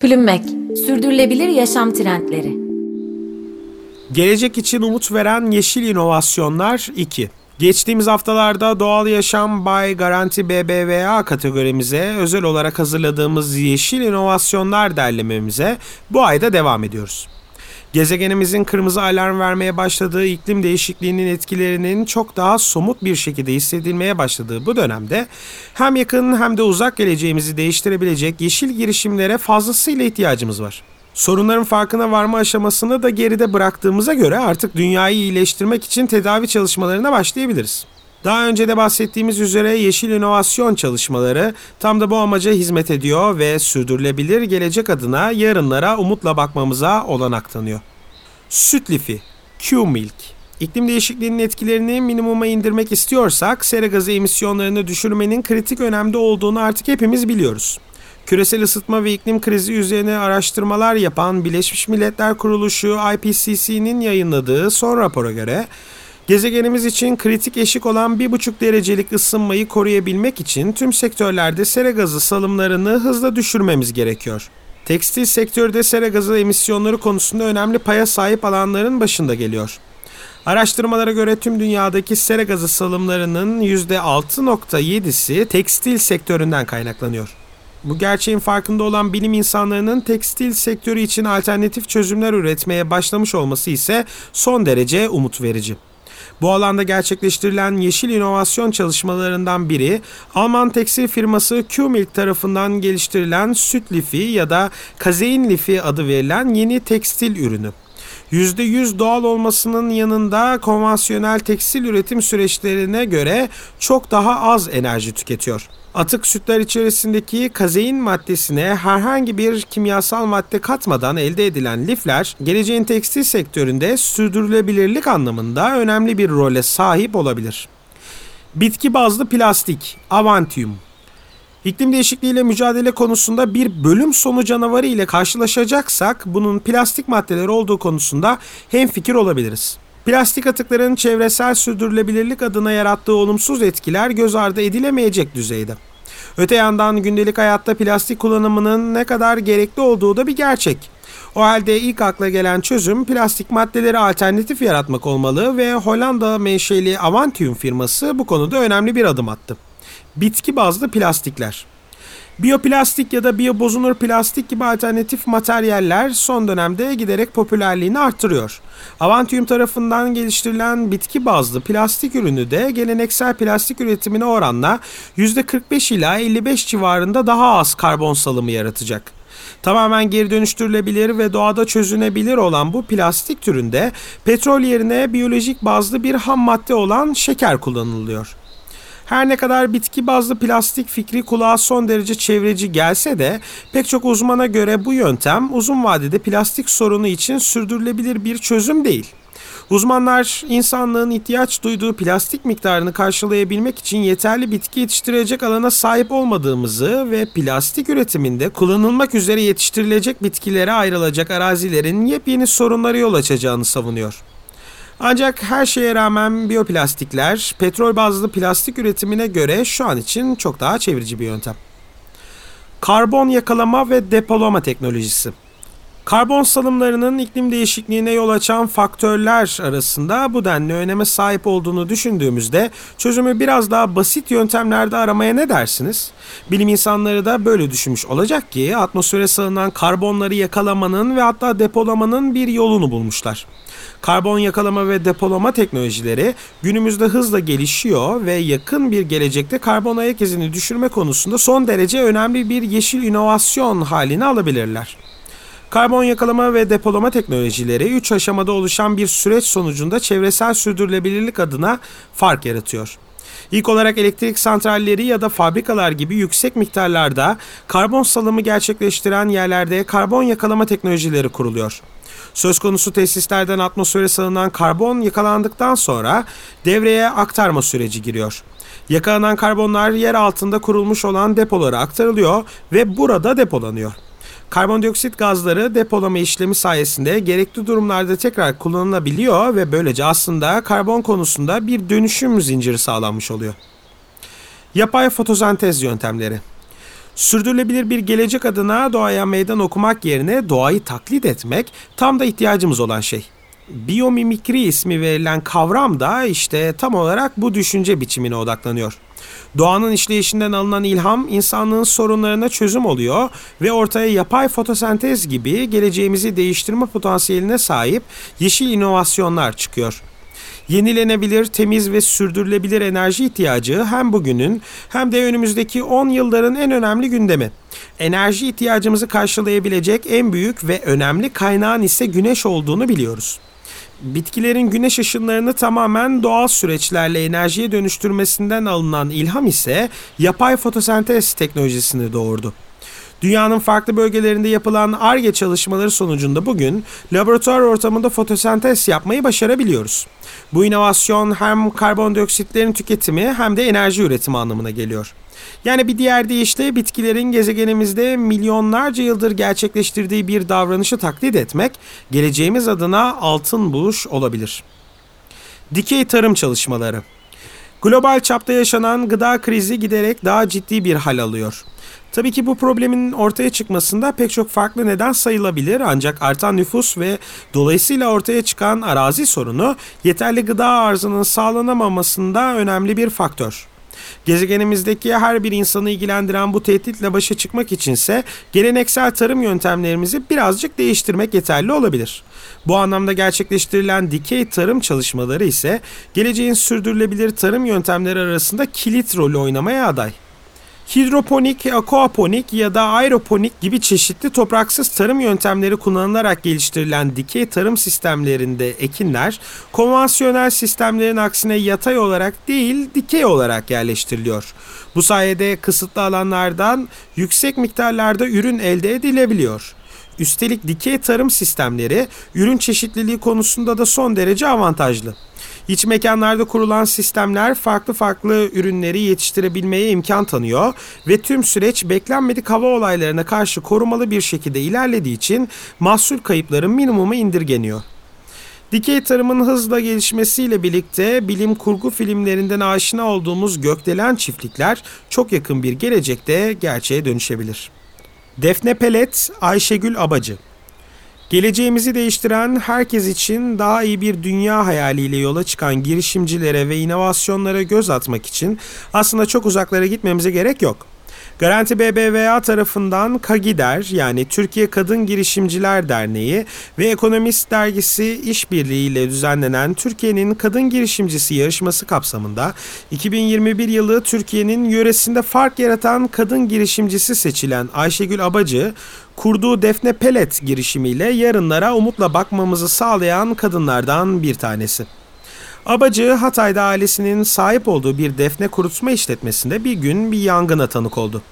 Plümmek, sürdürülebilir yaşam trendleri. Gelecek için umut veren yeşil inovasyonlar 2. Geçtiğimiz haftalarda Doğal Yaşam Bay Garanti BBVA kategorimize özel olarak hazırladığımız Yeşil inovasyonlar derlememize bu ayda devam ediyoruz. Gezegenimizin kırmızı alarm vermeye başladığı iklim değişikliğinin etkilerinin çok daha somut bir şekilde hissedilmeye başladığı bu dönemde hem yakın hem de uzak geleceğimizi değiştirebilecek yeşil girişimlere fazlasıyla ihtiyacımız var. Sorunların farkına varma aşamasını da geride bıraktığımıza göre artık dünyayı iyileştirmek için tedavi çalışmalarına başlayabiliriz. Daha önce de bahsettiğimiz üzere yeşil inovasyon çalışmaları tam da bu amaca hizmet ediyor ve sürdürülebilir gelecek adına yarınlara umutla bakmamıza olanak tanıyor. Süt lifi, Q-Milk. İklim değişikliğinin etkilerini minimuma indirmek istiyorsak sera gazı emisyonlarını düşürmenin kritik önemde olduğunu artık hepimiz biliyoruz. Küresel ısıtma ve iklim krizi üzerine araştırmalar yapan Birleşmiş Milletler Kuruluşu IPCC'nin yayınladığı son rapora göre Gezegenimiz için kritik eşik olan 1,5 derecelik ısınmayı koruyabilmek için tüm sektörlerde sera gazı salımlarını hızla düşürmemiz gerekiyor. Tekstil sektörde sera gazı emisyonları konusunda önemli paya sahip alanların başında geliyor. Araştırmalara göre tüm dünyadaki sera gazı salımlarının %6.7'si tekstil sektöründen kaynaklanıyor. Bu gerçeğin farkında olan bilim insanlarının tekstil sektörü için alternatif çözümler üretmeye başlamış olması ise son derece umut verici. Bu alanda gerçekleştirilen yeşil inovasyon çalışmalarından biri Alman tekstil firması Q-Milk tarafından geliştirilen süt lifi ya da kazein lifi adı verilen yeni tekstil ürünü. %100 doğal olmasının yanında konvansiyonel tekstil üretim süreçlerine göre çok daha az enerji tüketiyor. Atık sütler içerisindeki kazein maddesine herhangi bir kimyasal madde katmadan elde edilen lifler geleceğin tekstil sektöründe sürdürülebilirlik anlamında önemli bir role sahip olabilir. Bitki bazlı plastik, Avantium İklim değişikliğiyle mücadele konusunda bir bölüm sonu canavarı ile karşılaşacaksak bunun plastik maddeler olduğu konusunda hemfikir olabiliriz. Plastik atıkların çevresel sürdürülebilirlik adına yarattığı olumsuz etkiler göz ardı edilemeyecek düzeyde. Öte yandan gündelik hayatta plastik kullanımının ne kadar gerekli olduğu da bir gerçek. O halde ilk akla gelen çözüm plastik maddeleri alternatif yaratmak olmalı ve Hollanda menşeli Avantium firması bu konuda önemli bir adım attı. Bitki bazlı plastikler. Biyoplastik ya da biyobozunur plastik gibi alternatif materyaller son dönemde giderek popülerliğini arttırıyor. Avantium tarafından geliştirilen bitki bazlı plastik ürünü de geleneksel plastik üretimine oranla %45 ila 55 civarında daha az karbon salımı yaratacak. Tamamen geri dönüştürülebilir ve doğada çözünebilir olan bu plastik türünde petrol yerine biyolojik bazlı bir ham madde olan şeker kullanılıyor. Her ne kadar bitki bazlı plastik fikri kulağa son derece çevreci gelse de pek çok uzmana göre bu yöntem uzun vadede plastik sorunu için sürdürülebilir bir çözüm değil. Uzmanlar insanlığın ihtiyaç duyduğu plastik miktarını karşılayabilmek için yeterli bitki yetiştirecek alana sahip olmadığımızı ve plastik üretiminde kullanılmak üzere yetiştirilecek bitkilere ayrılacak arazilerin yepyeni sorunları yol açacağını savunuyor. Ancak her şeye rağmen biyoplastikler petrol bazlı plastik üretimine göre şu an için çok daha çevirici bir yöntem. Karbon yakalama ve depolama teknolojisi. Karbon salımlarının iklim değişikliğine yol açan faktörler arasında bu denli öneme sahip olduğunu düşündüğümüzde çözümü biraz daha basit yöntemlerde aramaya ne dersiniz? Bilim insanları da böyle düşünmüş olacak ki atmosfere salınan karbonları yakalamanın ve hatta depolamanın bir yolunu bulmuşlar. Karbon yakalama ve depolama teknolojileri günümüzde hızla gelişiyor ve yakın bir gelecekte karbon ayak izini düşürme konusunda son derece önemli bir yeşil inovasyon halini alabilirler. Karbon yakalama ve depolama teknolojileri 3 aşamada oluşan bir süreç sonucunda çevresel sürdürülebilirlik adına fark yaratıyor. İlk olarak elektrik santralleri ya da fabrikalar gibi yüksek miktarlarda karbon salımı gerçekleştiren yerlerde karbon yakalama teknolojileri kuruluyor. Söz konusu tesislerden atmosfere salınan karbon yakalandıktan sonra devreye aktarma süreci giriyor. Yakalanan karbonlar yer altında kurulmuş olan depolara aktarılıyor ve burada depolanıyor. Karbondioksit gazları depolama işlemi sayesinde gerekli durumlarda tekrar kullanılabiliyor ve böylece aslında karbon konusunda bir dönüşüm zinciri sağlanmış oluyor. Yapay fotosentez yöntemleri Sürdürülebilir bir gelecek adına doğaya meydan okumak yerine doğayı taklit etmek tam da ihtiyacımız olan şey. Biyomimikri ismi verilen kavram da işte tam olarak bu düşünce biçimine odaklanıyor. Doğanın işleyişinden alınan ilham insanlığın sorunlarına çözüm oluyor ve ortaya yapay fotosentez gibi geleceğimizi değiştirme potansiyeline sahip yeşil inovasyonlar çıkıyor. Yenilenebilir, temiz ve sürdürülebilir enerji ihtiyacı hem bugünün hem de önümüzdeki 10 yılların en önemli gündemi. Enerji ihtiyacımızı karşılayabilecek en büyük ve önemli kaynağın ise güneş olduğunu biliyoruz bitkilerin güneş ışınlarını tamamen doğal süreçlerle enerjiye dönüştürmesinden alınan ilham ise yapay fotosentez teknolojisini doğurdu. Dünyanın farklı bölgelerinde yapılan ARGE çalışmaları sonucunda bugün laboratuvar ortamında fotosentez yapmayı başarabiliyoruz. Bu inovasyon hem karbondioksitlerin tüketimi hem de enerji üretimi anlamına geliyor. Yani bir diğer deyişle bitkilerin gezegenimizde milyonlarca yıldır gerçekleştirdiği bir davranışı taklit etmek geleceğimiz adına altın buluş olabilir. Dikey tarım çalışmaları Global çapta yaşanan gıda krizi giderek daha ciddi bir hal alıyor. Tabii ki bu problemin ortaya çıkmasında pek çok farklı neden sayılabilir ancak artan nüfus ve dolayısıyla ortaya çıkan arazi sorunu yeterli gıda arzının sağlanamamasında önemli bir faktör. Gezegenimizdeki her bir insanı ilgilendiren bu tehditle başa çıkmak içinse geleneksel tarım yöntemlerimizi birazcık değiştirmek yeterli olabilir. Bu anlamda gerçekleştirilen dikey tarım çalışmaları ise geleceğin sürdürülebilir tarım yöntemleri arasında kilit rolü oynamaya aday. Hidroponik, aquaponik ya da aeroponik gibi çeşitli topraksız tarım yöntemleri kullanılarak geliştirilen dikey tarım sistemlerinde ekinler konvansiyonel sistemlerin aksine yatay olarak değil dikey olarak yerleştiriliyor. Bu sayede kısıtlı alanlardan yüksek miktarlarda ürün elde edilebiliyor. Üstelik dikey tarım sistemleri ürün çeşitliliği konusunda da son derece avantajlı. İç mekanlarda kurulan sistemler farklı farklı ürünleri yetiştirebilmeye imkan tanıyor ve tüm süreç beklenmedik hava olaylarına karşı korumalı bir şekilde ilerlediği için mahsul kayıpları minimuma indirgeniyor. Dikey tarımın hızla gelişmesiyle birlikte bilim kurgu filmlerinden aşina olduğumuz gökdelen çiftlikler çok yakın bir gelecekte gerçeğe dönüşebilir. Defne Pelet, Ayşegül Abacı Geleceğimizi değiştiren herkes için daha iyi bir dünya hayaliyle yola çıkan girişimcilere ve inovasyonlara göz atmak için aslında çok uzaklara gitmemize gerek yok. Garanti BBVA tarafından KAGİDER yani Türkiye Kadın Girişimciler Derneği ve Ekonomist Dergisi işbirliğiyle düzenlenen Türkiye'nin Kadın Girişimcisi yarışması kapsamında 2021 yılı Türkiye'nin yöresinde fark yaratan kadın girişimcisi seçilen Ayşegül Abacı, kurduğu Defne Pelet girişimiyle yarınlara umutla bakmamızı sağlayan kadınlardan bir tanesi. Abacı Hatay'da ailesinin sahip olduğu bir defne kurutma işletmesinde bir gün bir yangına tanık oldu.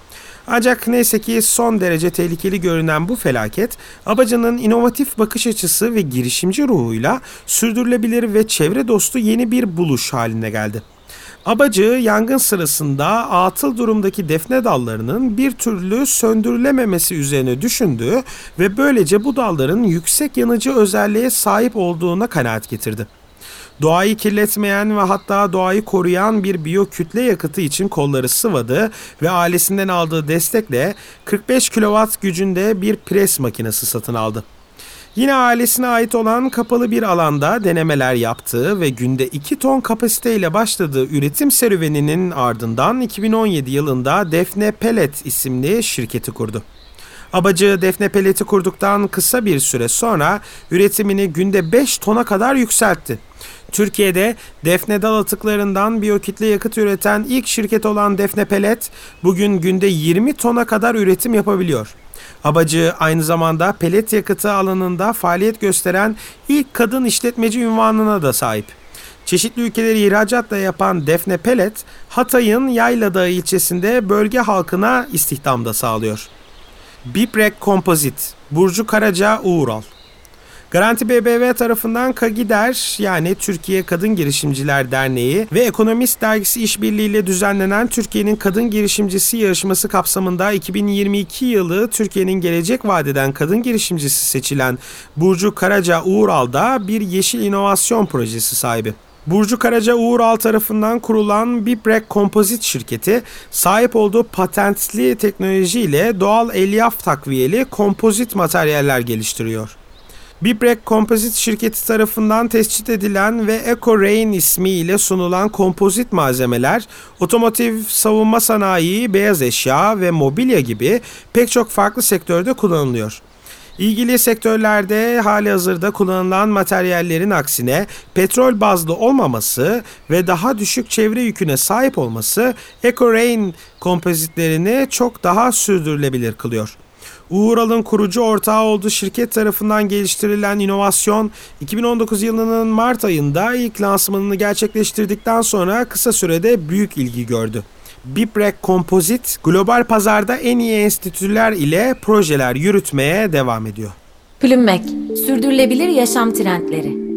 Ancak neyse ki son derece tehlikeli görünen bu felaket, Abacı'nın inovatif bakış açısı ve girişimci ruhuyla sürdürülebilir ve çevre dostu yeni bir buluş haline geldi. Abacı yangın sırasında atıl durumdaki defne dallarının bir türlü söndürülememesi üzerine düşündü ve böylece bu dalların yüksek yanıcı özelliğe sahip olduğuna kanaat getirdi. Doğayı kirletmeyen ve hatta doğayı koruyan bir biyo kütle yakıtı için kolları sıvadı ve ailesinden aldığı destekle 45 kW gücünde bir pres makinesi satın aldı. Yine ailesine ait olan kapalı bir alanda denemeler yaptığı ve günde 2 ton kapasiteyle başladığı üretim serüveninin ardından 2017 yılında Defne Pellet isimli şirketi kurdu. Abacı Defne Pellet'i kurduktan kısa bir süre sonra üretimini günde 5 tona kadar yükseltti. Türkiye'de defne dal atıklarından biyokitle yakıt üreten ilk şirket olan Defne Pelet bugün günde 20 tona kadar üretim yapabiliyor. Abacı aynı zamanda pelet yakıtı alanında faaliyet gösteren ilk kadın işletmeci ünvanına da sahip. Çeşitli ülkeleri ihracatla yapan Defne Pelet, Hatay'ın Yayladağ ilçesinde bölge halkına istihdamda sağlıyor. Biprek Kompozit, Burcu Karaca Uğural Garanti BBV tarafından KAGİDER yani Türkiye Kadın Girişimciler Derneği ve Ekonomist Dergisi işbirliğiyle düzenlenen Türkiye'nin Kadın Girişimcisi yarışması kapsamında 2022 yılı Türkiye'nin gelecek vadeden kadın girişimcisi seçilen Burcu Karaca Uğural da bir yeşil inovasyon projesi sahibi. Burcu Karaca Uğural tarafından kurulan Bibrek Kompozit şirketi sahip olduğu patentli teknolojiyle doğal elyaf takviyeli kompozit materyaller geliştiriyor. Bibrek Kompozit şirketi tarafından tescil edilen ve Eco Rain ismiyle sunulan kompozit malzemeler, otomotiv, savunma sanayi, beyaz eşya ve mobilya gibi pek çok farklı sektörde kullanılıyor. İlgili sektörlerde hali hazırda kullanılan materyallerin aksine petrol bazlı olmaması ve daha düşük çevre yüküne sahip olması EcoRain kompozitlerini çok daha sürdürülebilir kılıyor. Uğural'ın kurucu ortağı olduğu şirket tarafından geliştirilen inovasyon 2019 yılının Mart ayında ilk lansmanını gerçekleştirdikten sonra kısa sürede büyük ilgi gördü. Bibrek Kompozit global pazarda en iyi enstitüler ile projeler yürütmeye devam ediyor. Plümmek, sürdürülebilir yaşam trendleri.